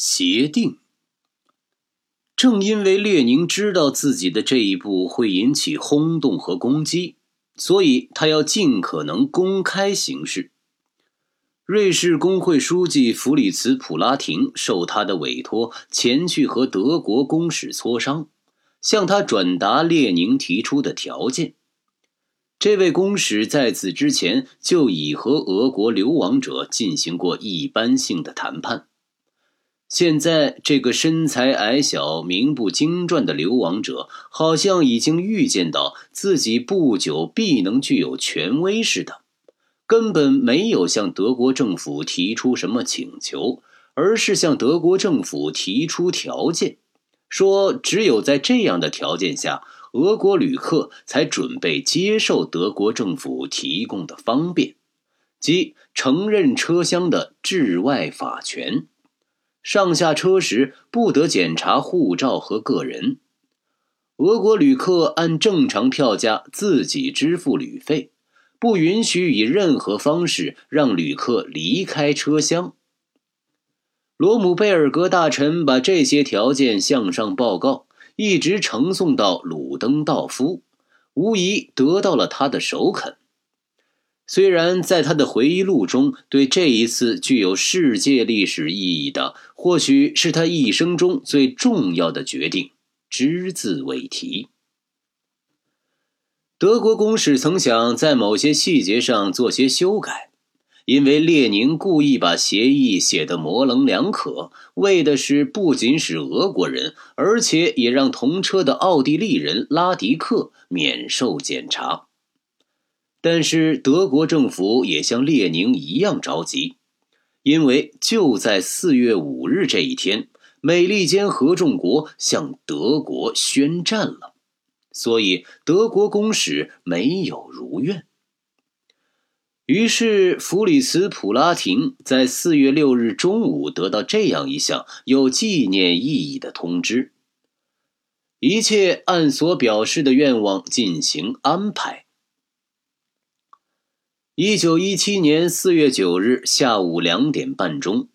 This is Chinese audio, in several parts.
协定。正因为列宁知道自己的这一步会引起轰动和攻击，所以他要尽可能公开行事。瑞士工会书记弗里茨·普拉廷受他的委托前去和德国公使磋商，向他转达列宁提出的条件。这位公使在此之前就已和俄国流亡者进行过一般性的谈判。现在，这个身材矮小、名不经传的流亡者，好像已经预见到自己不久必能具有权威似的，根本没有向德国政府提出什么请求，而是向德国政府提出条件，说只有在这样的条件下，俄国旅客才准备接受德国政府提供的方便，即承认车厢的治外法权。上下车时不得检查护照和个人。俄国旅客按正常票价自己支付旅费，不允许以任何方式让旅客离开车厢。罗姆贝尔格大臣把这些条件向上报告，一直呈送到鲁登道夫，无疑得到了他的首肯。虽然在他的回忆录中，对这一次具有世界历史意义的，或许是他一生中最重要的决定，只字未提。德国公使曾想在某些细节上做些修改，因为列宁故意把协议写得模棱两可，为的是不仅使俄国人，而且也让同车的奥地利人拉迪克免受检查。但是德国政府也像列宁一样着急，因为就在四月五日这一天，美利坚合众国向德国宣战了，所以德国公使没有如愿。于是弗里茨·普拉廷在四月六日中午得到这样一项有纪念意义的通知：一切按所表示的愿望进行安排。一九一七年四月九日下午两点半钟，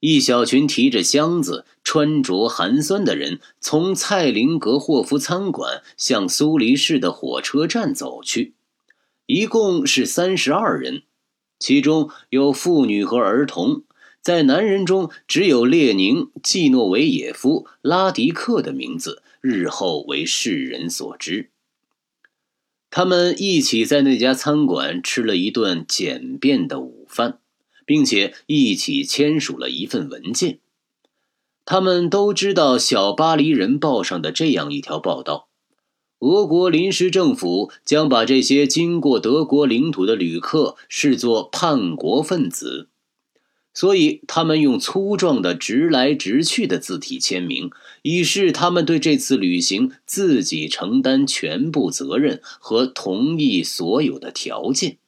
一小群提着箱子、穿着寒酸的人从蔡林格霍夫餐馆向苏黎世的火车站走去，一共是三十二人，其中有妇女和儿童。在男人中，只有列宁、季诺维耶夫、拉迪克的名字日后为世人所知。他们一起在那家餐馆吃了一顿简便的午饭，并且一起签署了一份文件。他们都知道《小巴黎人报》上的这样一条报道：俄国临时政府将把这些经过德国领土的旅客视作叛国分子。所以，他们用粗壮的直来直去的字体签名，以示他们对这次旅行自己承担全部责任和同意所有的条件。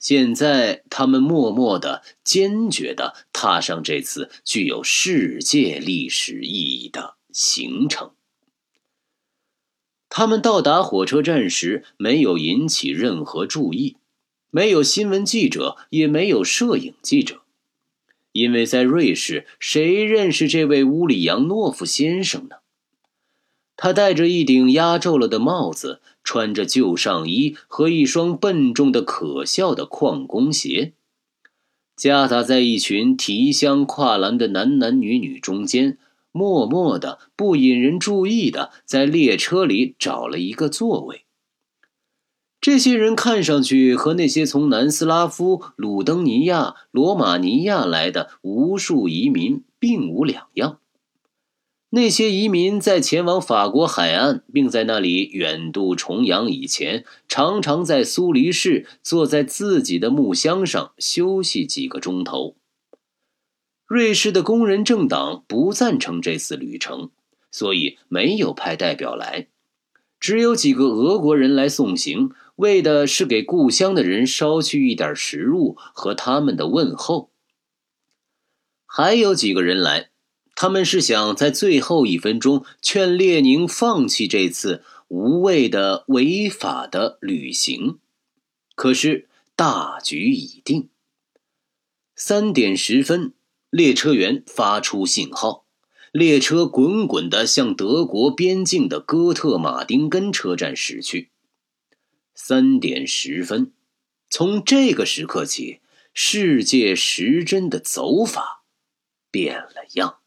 现在，他们默默的、坚决的踏上这次具有世界历史意义的行程。他们到达火车站时，没有引起任何注意。没有新闻记者，也没有摄影记者，因为在瑞士，谁认识这位乌里扬诺夫先生呢？他戴着一顶压皱了的帽子，穿着旧上衣和一双笨重的、可笑的矿工鞋，夹杂在一群提箱跨栏的男男女女中间，默默的、不引人注意的，在列车里找了一个座位。这些人看上去和那些从南斯拉夫、鲁登尼亚、罗马尼亚来的无数移民并无两样。那些移民在前往法国海岸，并在那里远渡重洋以前，常常在苏黎世坐在自己的木箱上休息几个钟头。瑞士的工人政党不赞成这次旅程，所以没有派代表来，只有几个俄国人来送行。为的是给故乡的人捎去一点食物和他们的问候。还有几个人来，他们是想在最后一分钟劝列宁放弃这次无谓的违法的旅行。可是大局已定。三点十分，列车员发出信号，列车滚滚的向德国边境的哥特马丁根车站驶去。三点十分，从这个时刻起，世界时针的走法变了样。